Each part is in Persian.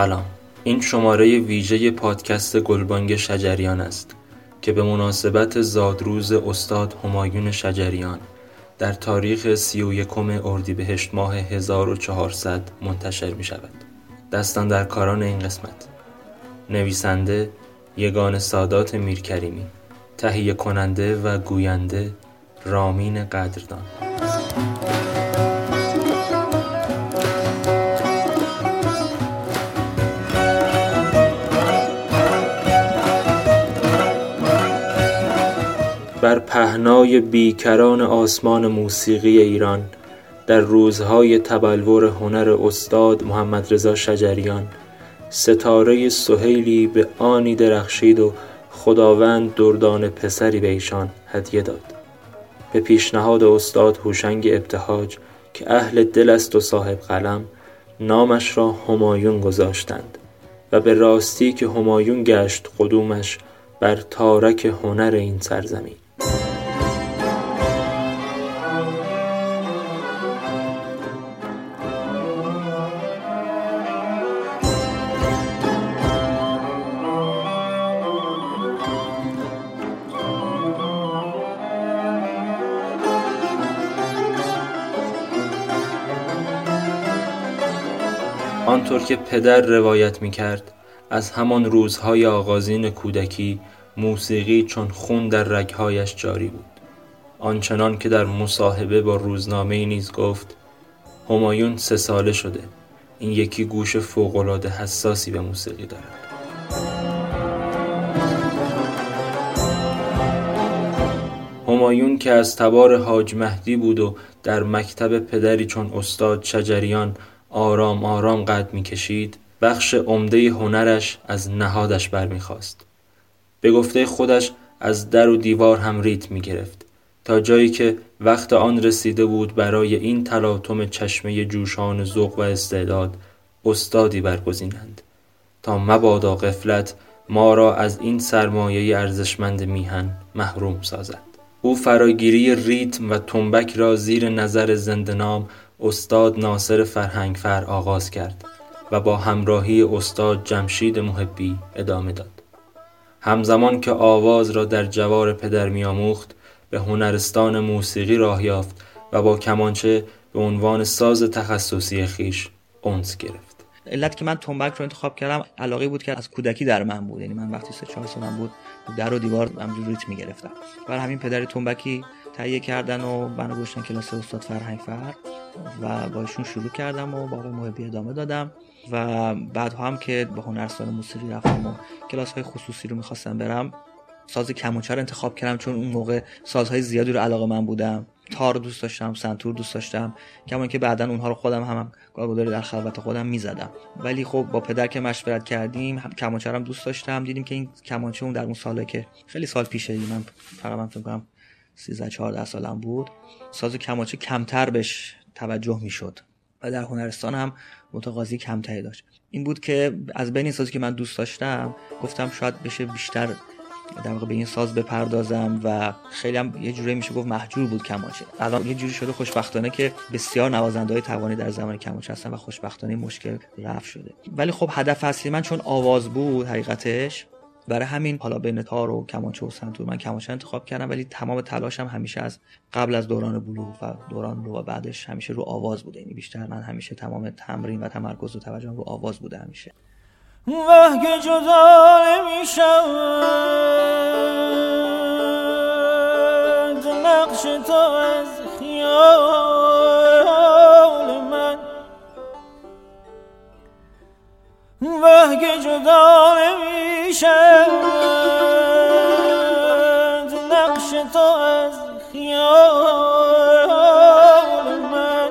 سلام. این شماره ویژه پادکست گلبانگ شجریان است که به مناسبت زادروز استاد همایون شجریان در تاریخ سی و یکم اردیبهشت ماه 1400 منتشر می شود. دستان در کاران این قسمت نویسنده یگان سادات میرکریمی تهیه کننده و گوینده رامین قدردان. پهنای بیکران آسمان موسیقی ایران در روزهای تبلور هنر استاد محمد رضا شجریان. ستاره سهیلی به آنی درخشید و خداوند دردان پسری به ایشان هدیه داد. به پیشنهاد استاد هوشنگ ابتهاج که اهل دل است و صاحب قلم نامش را همایون گذاشتند و به راستی که همایون گشت قدومش بر تارک هنر این سرزمین. که پدر روایت می کرد از همان روزهای آغازین کودکی موسیقی چون خون در رگهایش جاری بود. آنچنان که در مصاحبه با روزنامه نیز گفت همایون سه ساله شده این یکی گوش فوقالعاده حساسی به موسیقی دارد. همایون که از تبار حاج مهدی بود و در مکتب پدری چون استاد شجریان آرام آرام قد می کشید بخش عمده هنرش از نهادش برمیخواست به گفته خودش از در و دیوار هم ریت می گرفت تا جایی که وقت آن رسیده بود برای این تلاطم چشمه جوشان ذوق و استعداد استادی برگزینند. تا مبادا قفلت ما را از این سرمایه ارزشمند میهن محروم سازد. او فراگیری ریتم و تنبک را زیر نظر زندنام استاد ناصر فرهنگفر آغاز کرد و با همراهی استاد جمشید محبی ادامه داد. همزمان که آواز را در جوار پدر میآموخت به هنرستان موسیقی راه یافت و با کمانچه به عنوان ساز تخصصی خیش اونس گرفت. علت که من تنبک رو انتخاب کردم علاقه بود که از کودکی در من بود. یعنی من وقتی سه چهار سالم بود در و دیوار همجور ریتم می‌گرفتم. برای همین پدر تنبکی تهیه کردن و منو گوشتن کلاس استاد فرهنگ فر و با ایشون شروع کردم و با آقای محبی ادامه دادم و بعد هم که به هنرستان موسیقی رفتم و کلاس های خصوصی رو می‌خواستم برم ساز کمونچه رو انتخاب کردم چون اون موقع سازهای زیادی رو علاقه من بودم. تار دوست داشتم سنتور دوست داشتم کما که بعدا اونها رو خودم هم گاهگداری در خلوت خودم می‌زدم. ولی خب با پدر که مشورت کردیم کمانچه هم دوست داشتم. دیدیم که این کمانچه اون در اون ساله که خیلی سال پیشه من تقریبا فکر کنم 13 14 سالم بود. ساز کمانچه کمتر بهش توجه می‌شد و در هنرستان هم متقاضی کمتری داشت. این بود که از بین سازی که من دوست داشتم گفتم شاید بشه بیشتر در به این ساز بپردازم و خیلی هم یه جوری میشه گفت محجور بود کمانچه الان یه جوری شده خوشبختانه که بسیار نوازنده های توانی در زمان کمانچه هستن و خوشبختانه این مشکل رفع شده. ولی خب هدف اصلی من چون آواز بود حقیقتش برای همین حالا بین تار و کمانچه و سنتور من کمانچه انتخاب کردم ولی تمام تلاشم همیشه از قبل از دوران بلوغ و دوران رو و بعدش همیشه رو آواز بوده. یعنی بیشتر من همیشه تمام تمرین و تمرکز و توجهم رو آواز بوده همیشه. وه که جدا نمیشم. نقش تو از خیال من. وه که جدا نمیشم نقش تو از خیال من.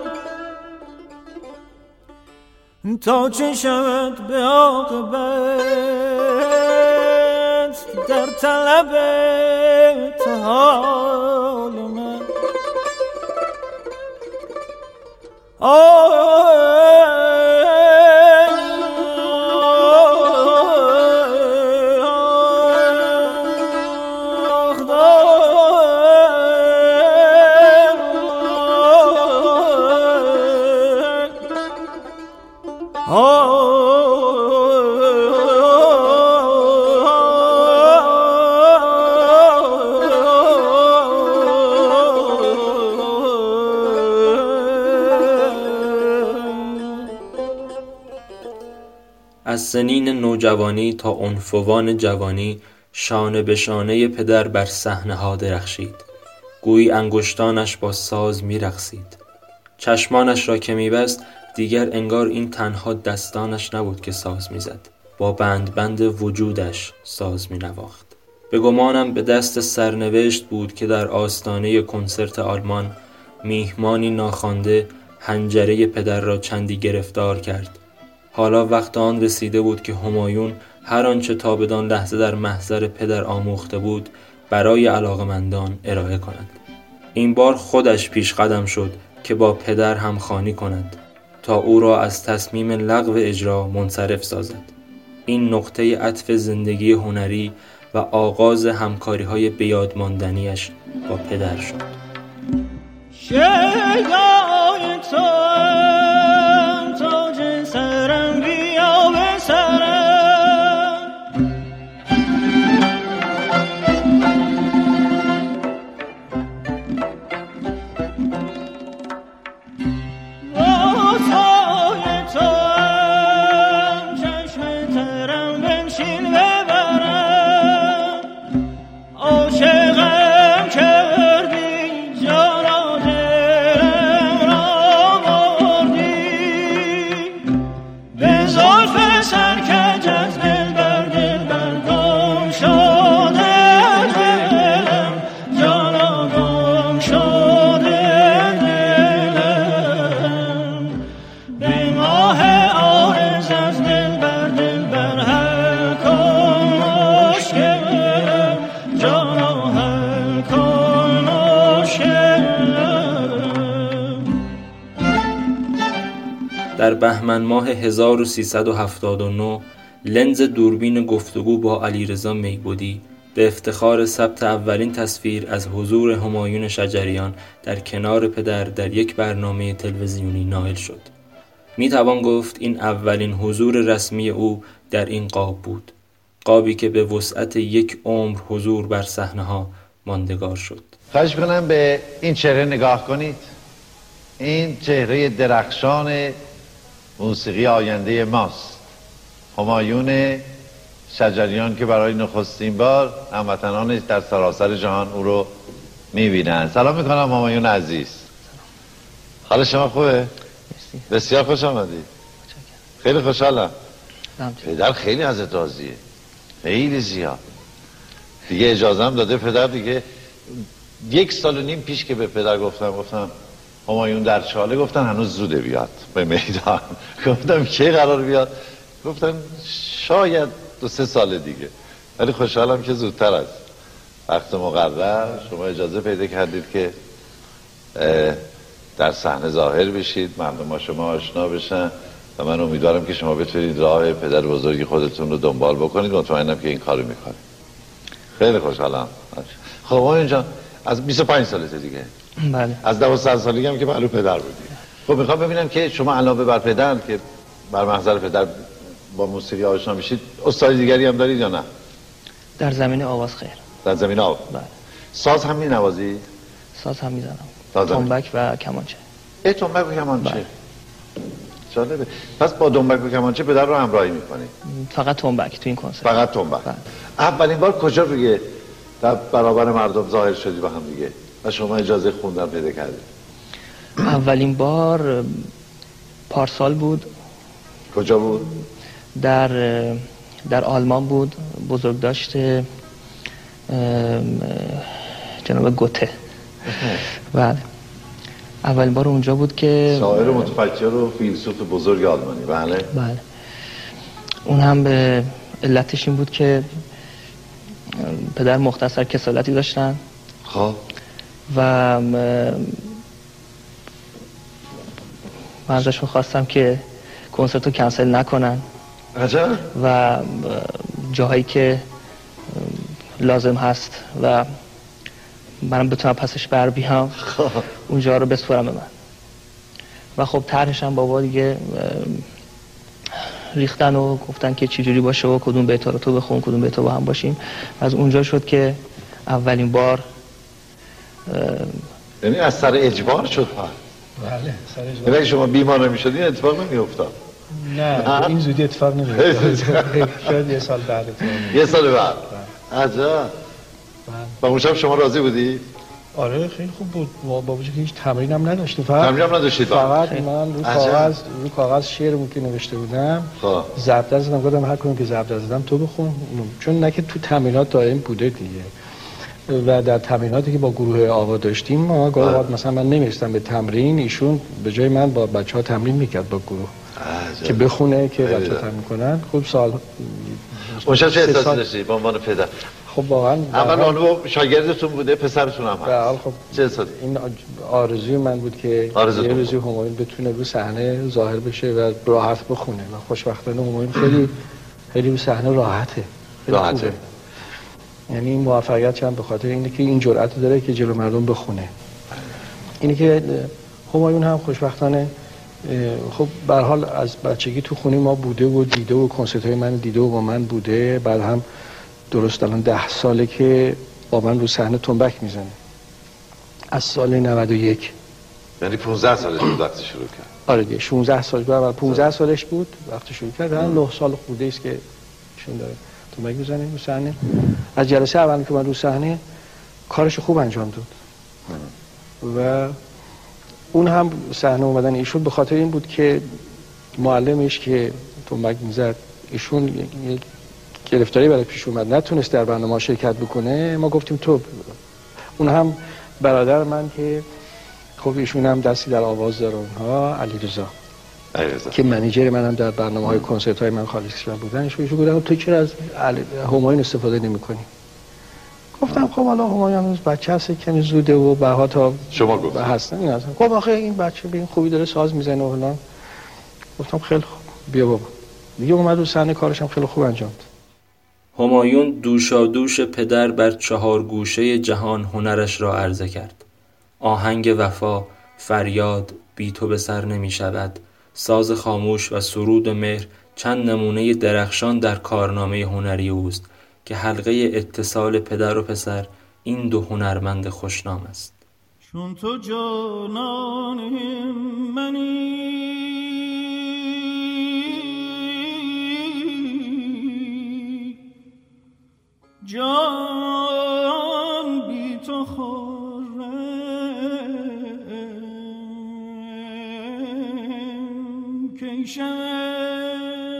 تا چه شود به عاقبت در طلب حال من. Oh از سنین نوجوانی تا عنفوان جوانی شانه به شانه پدر بر صحنه ها درخشید. گویی انگشتانش با ساز میرقصید. چشمانش را که میبست دیگر انگار این تنها دستانش نبود که ساز می‌زد. با بند بند وجودش ساز مینواخت. به گمانم به دست سرنوشت بود که در آستانه کنسرت آلمان میهمانی ناخوانده هنجره پدر را چندی گرفتار کرد. حالا وقت آن رسیده بود که همایون هر آنچه تا بدان لحظه در محضر پدر آموخته بود برای علاقمندان ارائه کند. این بار خودش پیش قدم شد که با پدر همخوانی کند تا او را از تصمیم لغو اجرا منصرف سازد. این نقطه عطف زندگی هنری و آغاز همکاری های بیادماندنیش با پدر شد. در بهمن ماه 1379 لنز دوربین گفتگو با علیرضا میبودی به افتخار ثبت اولین تصویر از حضور همایون شجریان در کنار پدر در یک برنامه تلویزیونی نائل شد. می توان گفت این اولین حضور رسمی او در این قاب بود. قابی که به وسعت یک عمر حضور بر صحنه ها ماندگار شد. خواهش کنم به این چهره نگاه کنید این چهره درخشان موسیقی آینده ماست. همایون شجریان که برای نخستین بار هموطنانش در سراسر جهان او رو می‌بینن سلام می‌کنم همایون عزیز. حال شما خوبه؟ بسیار خوش آمدید. خیلی خوشحالم. پدر خیلی ازت راضیه خیلی زیاد. دیگه اجازه هم داده پدر دیگه. یک سال و نیم پیش که به پدر گفتم گفتم همایون در چاله گفتن هنوز زوده بیاد به میدان. گفتم کی قرار بیاد؟ گفتن شاید دو سه سال دیگه. ولی خوشحالم که زودتر از وقت مقرر شما اجازه پیدا کردید که در صحنه ظاهر بشید مردم با شما آشنا بشن و من امیدوارم که شما بتونید راه پدر بزرگی خودتون رو دنبال بکنید. مطمئنم که این کارو می‌کنید. خیلی خوشحالم. خب جان از 25 سالته دیگه. بله. از 12 سالگی هم که معلوم پدر بودی. خب می‌خوام ببینم که شما علاوه بر پدر که بر محضر پدر با موسیقی آشنا میشید استاد دیگری هم دارید یا نه؟ در زمین آواز خیر. در زمین آب بله. ساز هم مینوازی؟ ساز هم می‌زنم. تنبک و کمانچه. ای تنبک و کمانچه. بله. جالبه. پس با دنبک و کمانچه پدر رو همراهی می‌کنی؟ فقط تنبک تو این کنسرت. فقط تنبک. بله. اولین بار کجا روی در برابر مردم ظاهر شدی با هم دیگه؟ و شما اجازه خوندن پیدا کردی اولین بار پارسال بود. کجا بود؟ در در آلمان بود بزرگ داشته جناب گوته. بله اولین بار اونجا بود که شاعر متفکر و فیلسوف بزرگ آلمانی. بله. بله. اون هم به علتش این بود که پدر مختصر کسالتی داشتن. خب. و من ازشون خواستم که کنسرت رو کنسل نکنن. عجب. و جاهایی که لازم هست و منم بتونم پسش بر بیام خب. اونجا رو بسپرم به من. و خب طرحش هم بابا دیگه ریختن و گفتن که چی جوری باشه و کدوم بیتا رو تو بخون کدوم بیتا با هم باشیم. از اونجا شد که اولین بار یعنی از سر اجبار شد ها بله سر یعنی اگه شما بیمار نمی‌شدین اتفاق نمیافتاد. نه این زودی اتفاق نمیفته شاید یه سال بعد اتفاق یه سال بعد. عجب. و اون شب شما راضی بودی؟ آره خیلی خوب بود. با با وجود که هیچ تمرین هم نداشتیم. فقط تمرین هم نداشتید؟ فقط من رو. کاغذ رو کاغذ شعرمون که نوشته بودم خب. ضبط زدم. گفتم هر کنون که ضبط زدم تو بخون. چون نه که تو تمرینات دائم بوده دیگه. و در تمریناتی که با گروه آوا داشتیم ما گاهی اوقات مثلا من نمی‌رسیدم به تمرین ایشون به جای من با بچه ها تمرین می‌کرد با گروه عجب. که بخونه که بچه ها خوب. تمرین کنن خب سال اون شب چه احساسی داشتی به عنوان پدر؟ خب واقعا اول آنو شاگردتون بوده پسرتون هم هست حال خب چه احساسی؟ این آرزوی من بود که آرزوتون یه. روزی همایون بتونه رو صحنه ظاهر بشه و راحت بخونه و خوشبختانه همایون خیلی خیلی رو صحنه راحته راحته. یعنی این موفقیت هم به خاطر اینه که این جرأت داره که جلو مردم بخونه. اینه که همایون هم خوشبختانه خب به حال از بچگی تو خونه ما بوده و دیده و کنسرت های من دیده و با من بوده. بعد هم درست الان ده ساله که با من رو صحنه تنبک می‌زنه. از سال 91 یعنی 15 سالش بود وقتی شروع کرد. آره دیگه 16 سالش بود. اول 15 سالش بود وقتی شروع کرد. الان 9 سال خورده است که ایشون داره. تنبک می‌زنه رو صحنه؟ از جلسه اول که من رو صحنه کارش خوب انجام داد. و اون هم صحنه اومدن ایشون به خاطر این بود که معلمش که تنبک می‌زد ایشون گرفتاری برای پیش اومد. نتونست در برنامه شرکت بکنه ما گفتیم تو اون هم برادر من که خب ایشون هم دستی در آواز داره اونها علی رضا که منیجر منم در برنامه های کنسرت های من خارج کشور بودن ایشون ایشون گفتن تو چرا از همایون استفاده نمی کنی گفتم خب حالا همایون هنوز بچه هست کمی زوده و بها تا شما گفت هستن این هستن خب آخه این بچه به این خوبی داره ساز می‌زنه و فلان گفتم خیلی خوب. بیا بابا. دیگه اومد رو صحنه کارش هم خیلی خوب انجام داد. همایون دوشادوش پدر بر چهار گوشه جهان هنرش را عرضه کرد. آهنگ وفا فریاد بی تو به سر نمی شود ساز خاموش و سرود مهر چند نمونه درخشان در کارنامه هنری اوست که حلقه اتصال پدر و پسر این دو هنرمند خوشنام است. چون تو جانان منی جان بی تو خورم شوند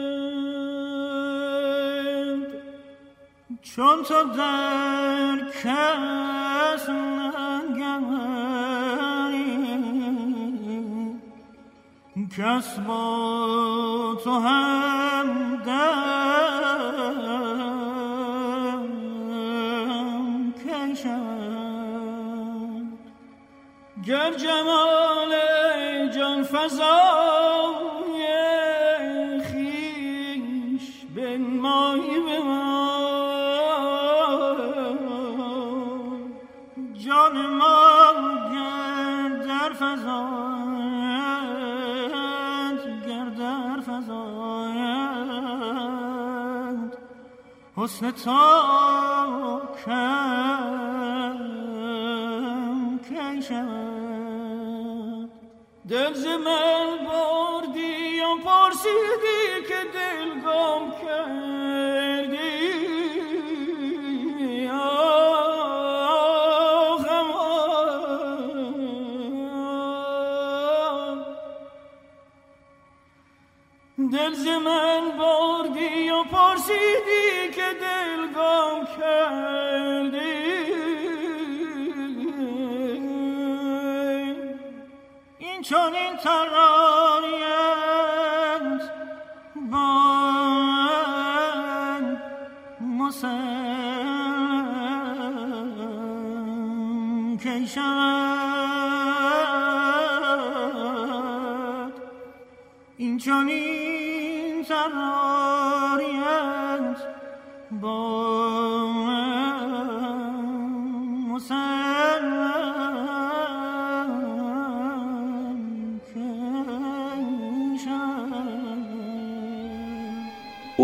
چون تو در کس نگری کس با تو هم دم کشند گر جمال جان فضای حسن تا کم کی شود؟ دل ز من بردی و پرسیدی که دل گم کردی؟ دل ز من بردی و پرسیدی چون این ترانیت با مسلم کی این چون این ترانیت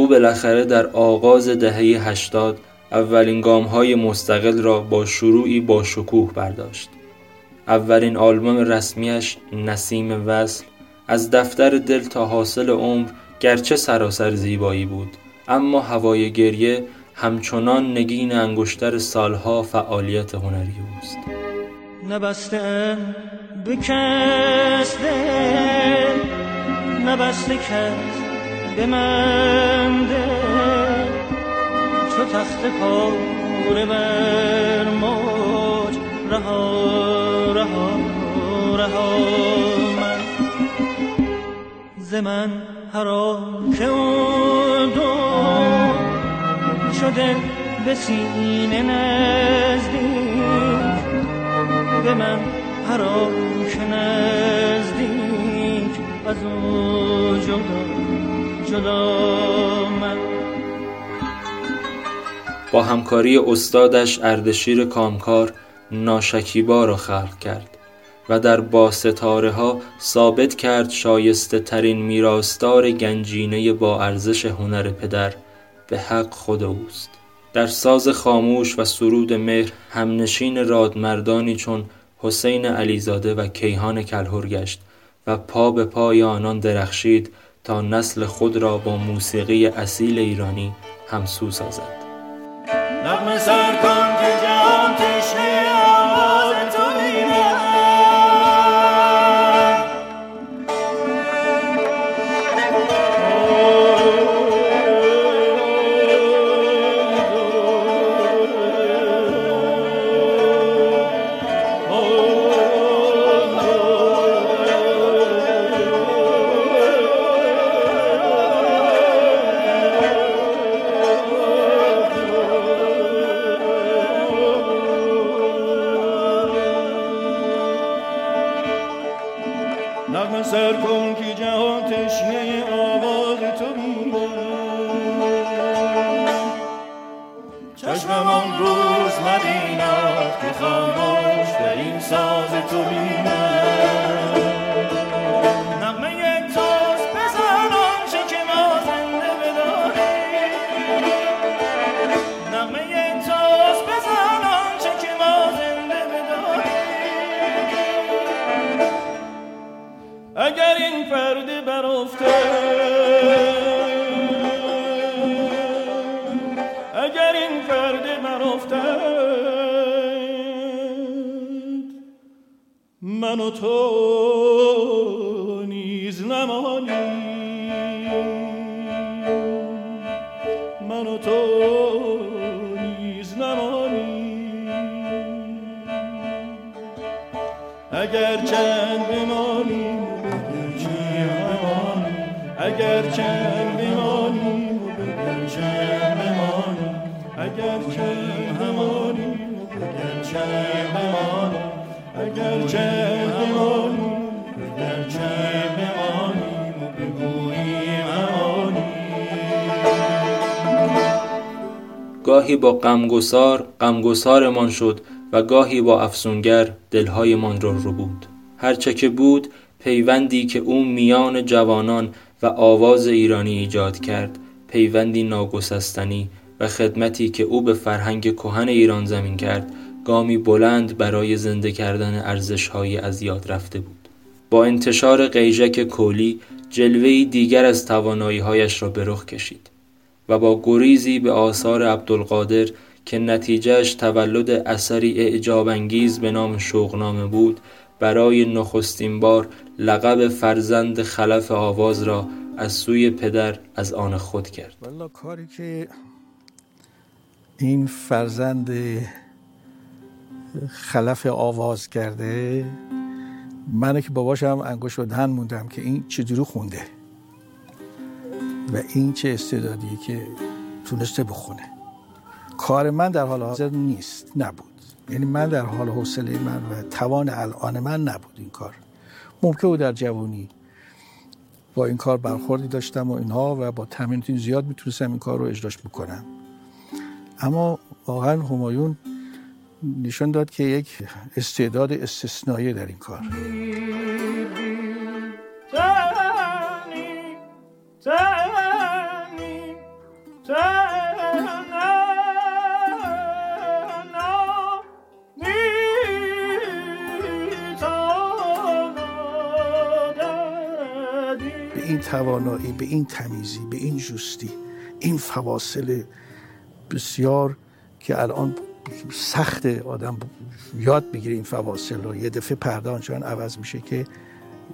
بالاخره در آغاز دهه 80 اولین گام های مستقل را با شروعی با شکوه برداشت. اولین آلبوم رسمیش نسیم وصل از دفتر دل تا حاصل عمر گرچه سراسر زیبایی بود اما هوای گریه همچنان نگین انگشتر سالها فعالیت هنری اوست نبسته به کس دل نبسته کس به من تخت پاره بر موج. رها رها رها من. ز من که دو شده به سینه نزدیک. به من هر که نزدیک. از او جدا جدا من. با همکاری استادش اردشیر کامکار ناشکیبا را خلق کرد و در با ستاره ها ثابت کرد شایسته ترین میراستار گنجینه با ارزش هنر پدر به حق خود اوست. در ساز خاموش و سرود مهر همنشین رادمردانی چون حسین علیزاده و کیهان کلهر گشت و پا به پای آنان درخشید تا نسل خود را با موسیقی اصیل ایرانی همسو سازد. نغمه سر کن که با غمگسار غمگسارمان شد و گاهی با افسونگر دلهایمان را ربود هرچه که بود پیوندی که او میان جوانان و آواز ایرانی ایجاد کرد. پیوندی ناگسستنی و خدمتی که او به فرهنگ کهن ایران زمین کرد گامی بلند برای زنده کردن ارزش‌های از یاد رفته بود. با انتشار قیژک کولی جلوه‌ای دیگر از توانایی‌هایش را به رخ کشید. و با گریزی به آثار عبدالقادر که نتیجهش تولد اثری اعجاب انگیز به نام شوقنامه بود برای نخستین بار لقب فرزند خلف آواز را از سوی پدر از آن خود کرد. والا کاری که این فرزند خلف آواز کرده من که باباشم انگوش و دهن موندم که این چجوری خونده. و این چه استعدادیه که تونسته بخونه. کار من در حال حاضر نیست نبود. یعنی من در حال حوصله من و توان الان من نبود این کار. ممکن بود در جوانی با این کار برخوردی داشتم و اینها و با تمرین زیاد می‌تونستم این کار رو اجراش بکنم. اما واقعا همایون نشان داد که یک استعداد استثنایی در این کار. این توانایی به این تمیزی به این جستی این فواصل بسیار که الان سخت آدم یاد بگیره این فواصل رو. یه دفعه پرده آنچنان عوض میشه که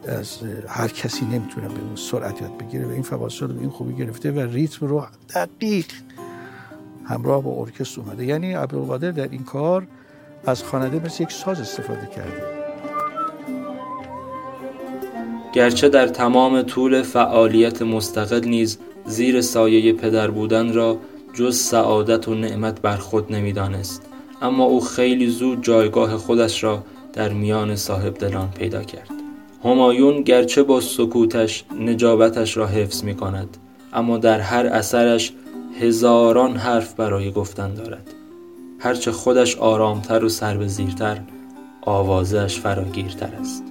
از هر کسی نمی‌تونه به اون سرعت یاد بگیره و این فواصل رو این خوبی گرفته و ریتم رو دقیق همراه با ارکستر اومده. یعنی عبدالقادر در این کار از خواننده مثل یک ساز استفاده کرده. گرچه در تمام طول فعالیت مستقل نیز زیر سایه پدر بودن را جز سعادت و نعمت بر خود نمی‌دانست اما او خیلی زود جایگاه خودش را در میان صاحب دلان پیدا کرد. همایون گرچه با سکوتش نجابتش را حفظ می کند اما در هر اثرش هزاران حرف برای گفتن دارد. هرچه خودش آرامتر و سر زیرتر آوازش فراگیرتر است.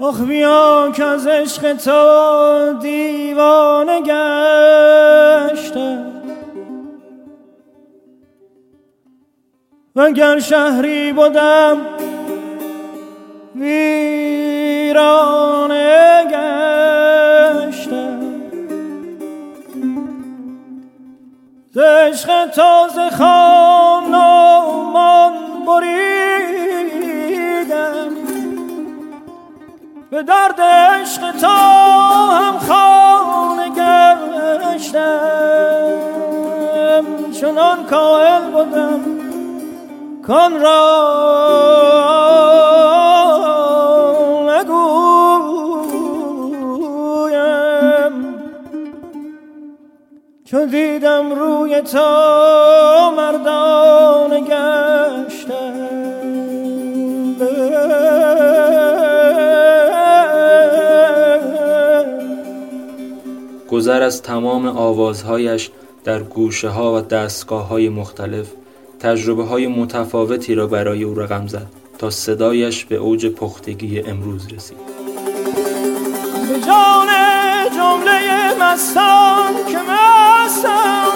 آخ بیا که از عشق تو دیوانه گشته و گر شهری بودم ویرانه گشته عشق تازه خان من بریدم به درد عشق تا هم خانه گشتم. چنان کائل بودم کن را چون دیدم روی تا مردان گشته گذر از تمام آوازهایش در گوشه ها و دستگاه های مختلف تجربه های متفاوتی را برای او رقم زد تا صدایش به اوج پختگی امروز رسید. به جان جمله مستان که مستم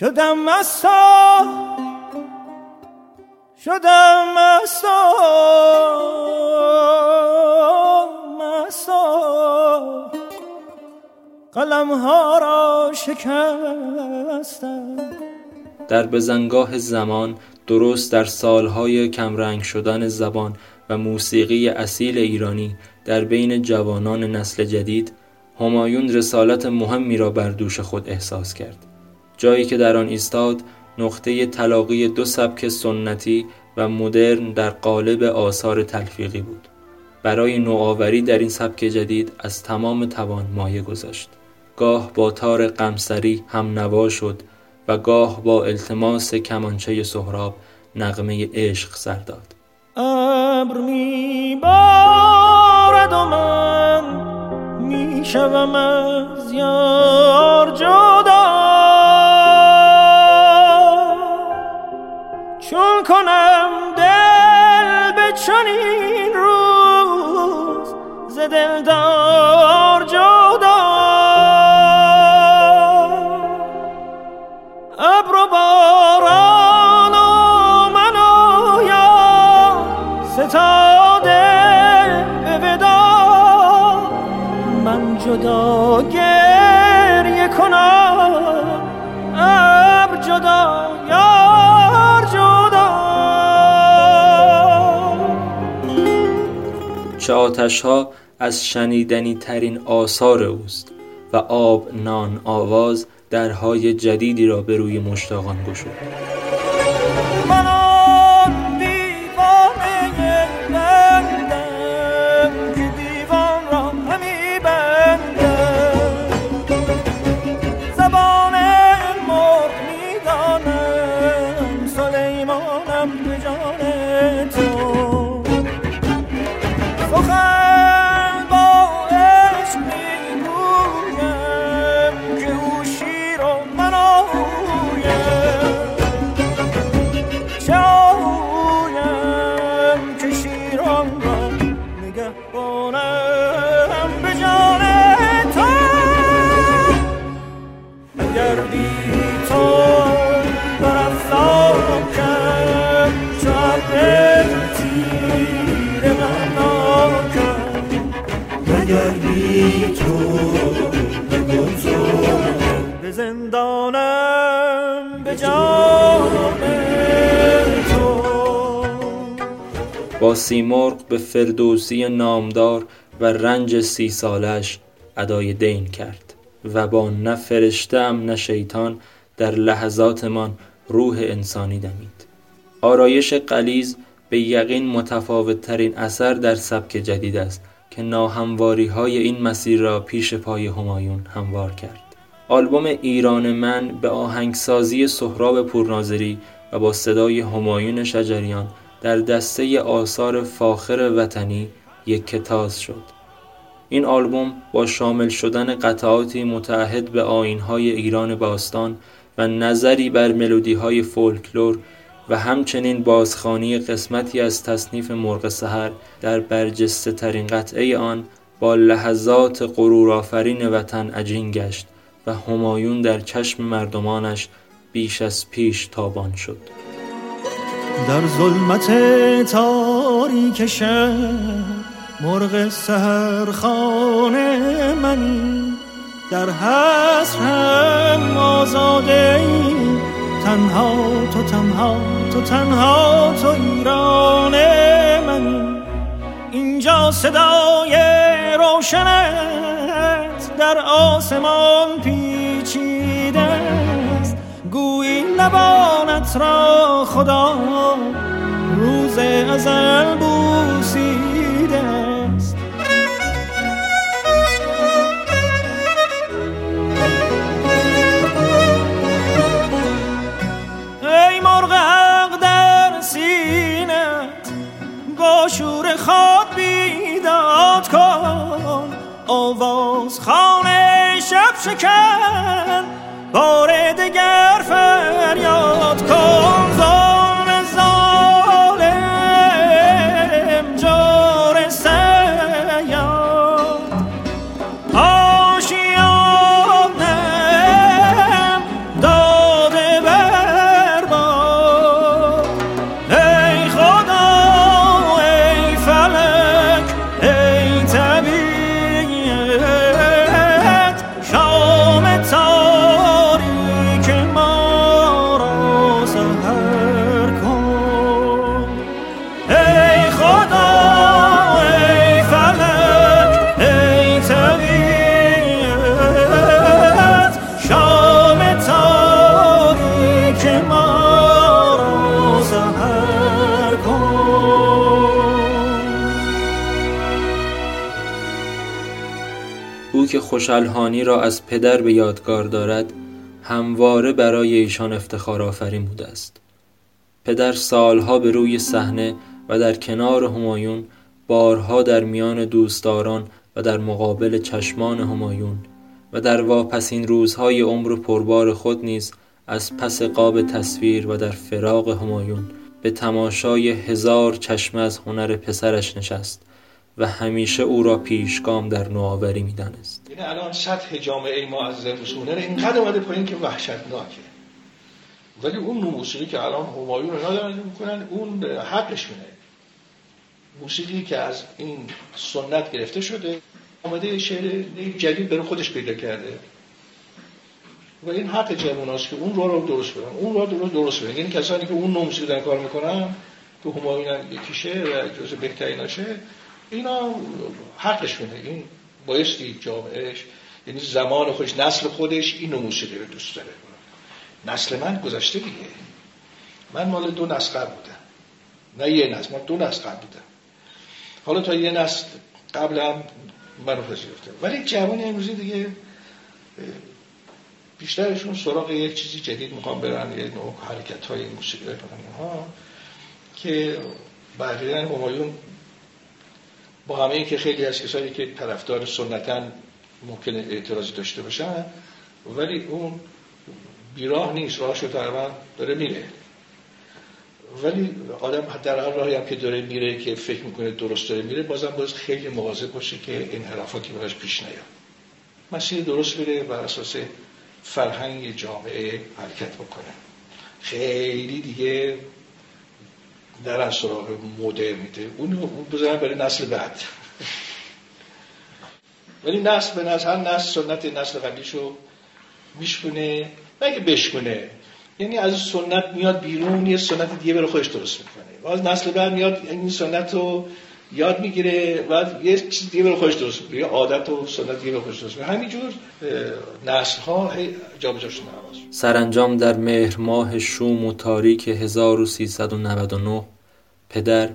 شدم مستا شدم مستا مستا قلم ها را شکستم. در بزنگاه زمان درست در سالهای کمرنگ شدن زبان و موسیقی اصیل ایرانی در بین جوانان نسل جدید همایون رسالت مهمی را بر دوش خود احساس کرد. جایی که در آن ایستاد نقطه تلاقی دو سبک سنتی و مدرن در قالب آثار تلفیقی بود. برای نوآوری در این سبک جدید از تمام توان مایه گذاشت. گاه با تار قمسری هم نوا شد و گاه با التماس کمانچه سهراب نغمه عشق سر داد. ابر می بارد و من می شوم از یار جدا کنم دل به چنین روز ز دلدار آتش ها از شنیدنی ترین آثار اوست و آب نان آواز درهای جدیدی را به روی مشتاقان گشود. بی تو به زندانم به با سیمرغ به فردوسی نامدار و رنج سی سالش ادای دین کرد و با نه فرشتم نه شیطان در لحظاتمان روح انسانی دمید. آرایش قلیز به یقین متفاوت ترین اثر در سبک جدید است. که ناهمواری های این مسیر را پیش پای همایون هموار کرد. آلبوم ایران من به آهنگسازی سهراب پورناظری و با صدای همایون شجریان در دسته آثار فاخر وطنی یک کتاز شد. این آلبوم با شامل شدن قطعاتی متعهد به آینهای ایران باستان و نظری بر ملودی های فولکلور و همچنین بازخانی قسمتی از تصنیف مرغ سحر در برجسته ترین قطعه آن با لحظات غرورآفرین وطن عجین گشت و همایون در چشم مردمانش بیش از پیش تابان شد. در ظلمت تاریک شهر مرغ سهر خانه منی در حسرم آزاده ای تنها تو تنها تو تنها تو ایران منی اینجا صدای روشنت در آسمان پیچیده است. گویی لبانت را خدا روز ازل بوسیده شور خواب بیداد کن. آواز خانه شب شکن. خوشالهانی را از پدر به یادگار دارد همواره برای ایشان افتخار آفرین بوده است. پدر سالها به روی صحنه و در کنار همایون بارها در میان دوستداران و در مقابل چشمان همایون و در واپسین روزهای عمر پربار خود نیز از پس قاب تصویر و در فراق همایون به تماشای هزار چشمه از هنر پسرش نشست و همیشه او را پیشگام در نوآوری می‌دانست. الان سطح جامعه ما از هنر اینقدر اومده پایین که وحشتناکه. ولی اون موسیقی که الان همایون اینا دارن می‌کنن اون حقشونه موسیقی که از این سنت گرفته شده آمده شعر جدید برای خودش پیدا کرده. و این حق جواناست که اون رو رو درست برن اون رو درست درست برن یعنی کسانی که اون موسیقی دارن کار می‌کنن که همایون هم یکیشه و جز بهتریناشه اینا حقشونه این بایستی جامعهش یعنی زمان خودش نسل خودش این موسیقی رو دوست داره. نسل من گذشته دیگه. من مال دو نسل قبل بودم. نه یه نسل من دو نسل قبل بودم. حالا تا یه نسل قبل هم منو پذیرفته ولی جوان امروزی دیگه بیشترشون سراغ یک چیزی جدید می‌خوام برن یه نوع حرکت های موسیقی ها که بقیه همایون با همه این که خیلی از کسایی که طرفدار سنتن ممکن اعتراضی داشته باشن ولی اون بیراه نیست راهشو تقریبا داره میره. ولی آدم در هر راهی هم که داره میره که فکر می‌کنه درست داره میره بازم باز خیلی مواظب باشه که انحرافاتی براش پیش نیاد. مسیر درست بره بر اساس فرهنگ جامعه حرکت بکنه. خیلی دیگه در از سراغ مدرنیته اون بذارن برای نسل بعد. ولی نسل به نسل هر نسل سنت نسل قبلیشو میشکونه نه که بشکونه یعنی از سنت میاد بیرون یه سنت دیگه برای خودش درست می‌کنه. باز نسل بعد میاد این سنت رو یاد می‌گیره و یه چیز دیگه برای خودش درست یه عادت و سنت دیگه خودش درست همینجور نسل ها جابجا شده سرانجام در مهر ماه شوم و تاریک 1399 پدر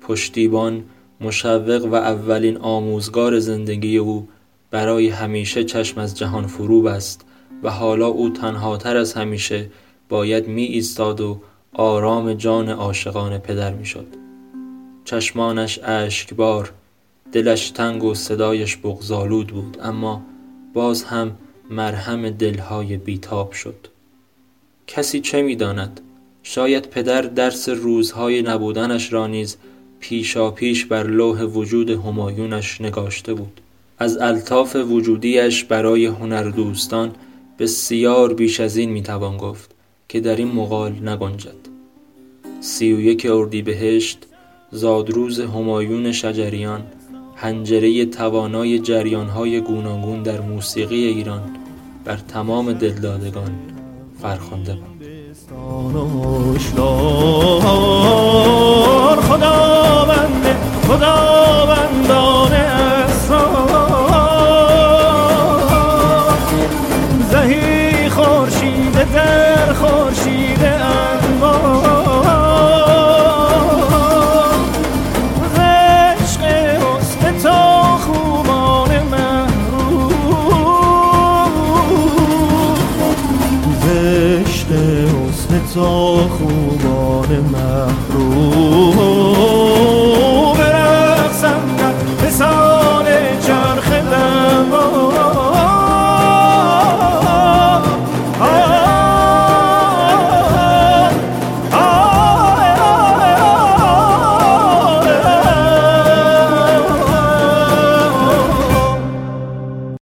پشتیبان مشوق و اولین آموزگار زندگی او برای همیشه چشم از جهان فرو بست و حالا او تنهاتر از همیشه باید می ایستاد و آرام جان عاشقان پدر می شد. چشمانش اشکبار دلش تنگ و صدایش بغزالود بود اما باز هم مرهم دلهای بیتاب شد. کسی چه می‌داند؟ شاید پدر درس روزهای نبودنش را نیز پیشا پیش بر لوح وجود همایونش نگاشته بود. از الطاف وجودیش برای هنردوستان بسیار بیش از این می‌توان گفت که در این مقال نگنجد. سی و یک اردیبهشت زادروز همایون شجریان هنجره توانای جریانهای گوناگون در موسیقی ایران بر تمام دلدادگان فرخنده بود خداوند خداوندان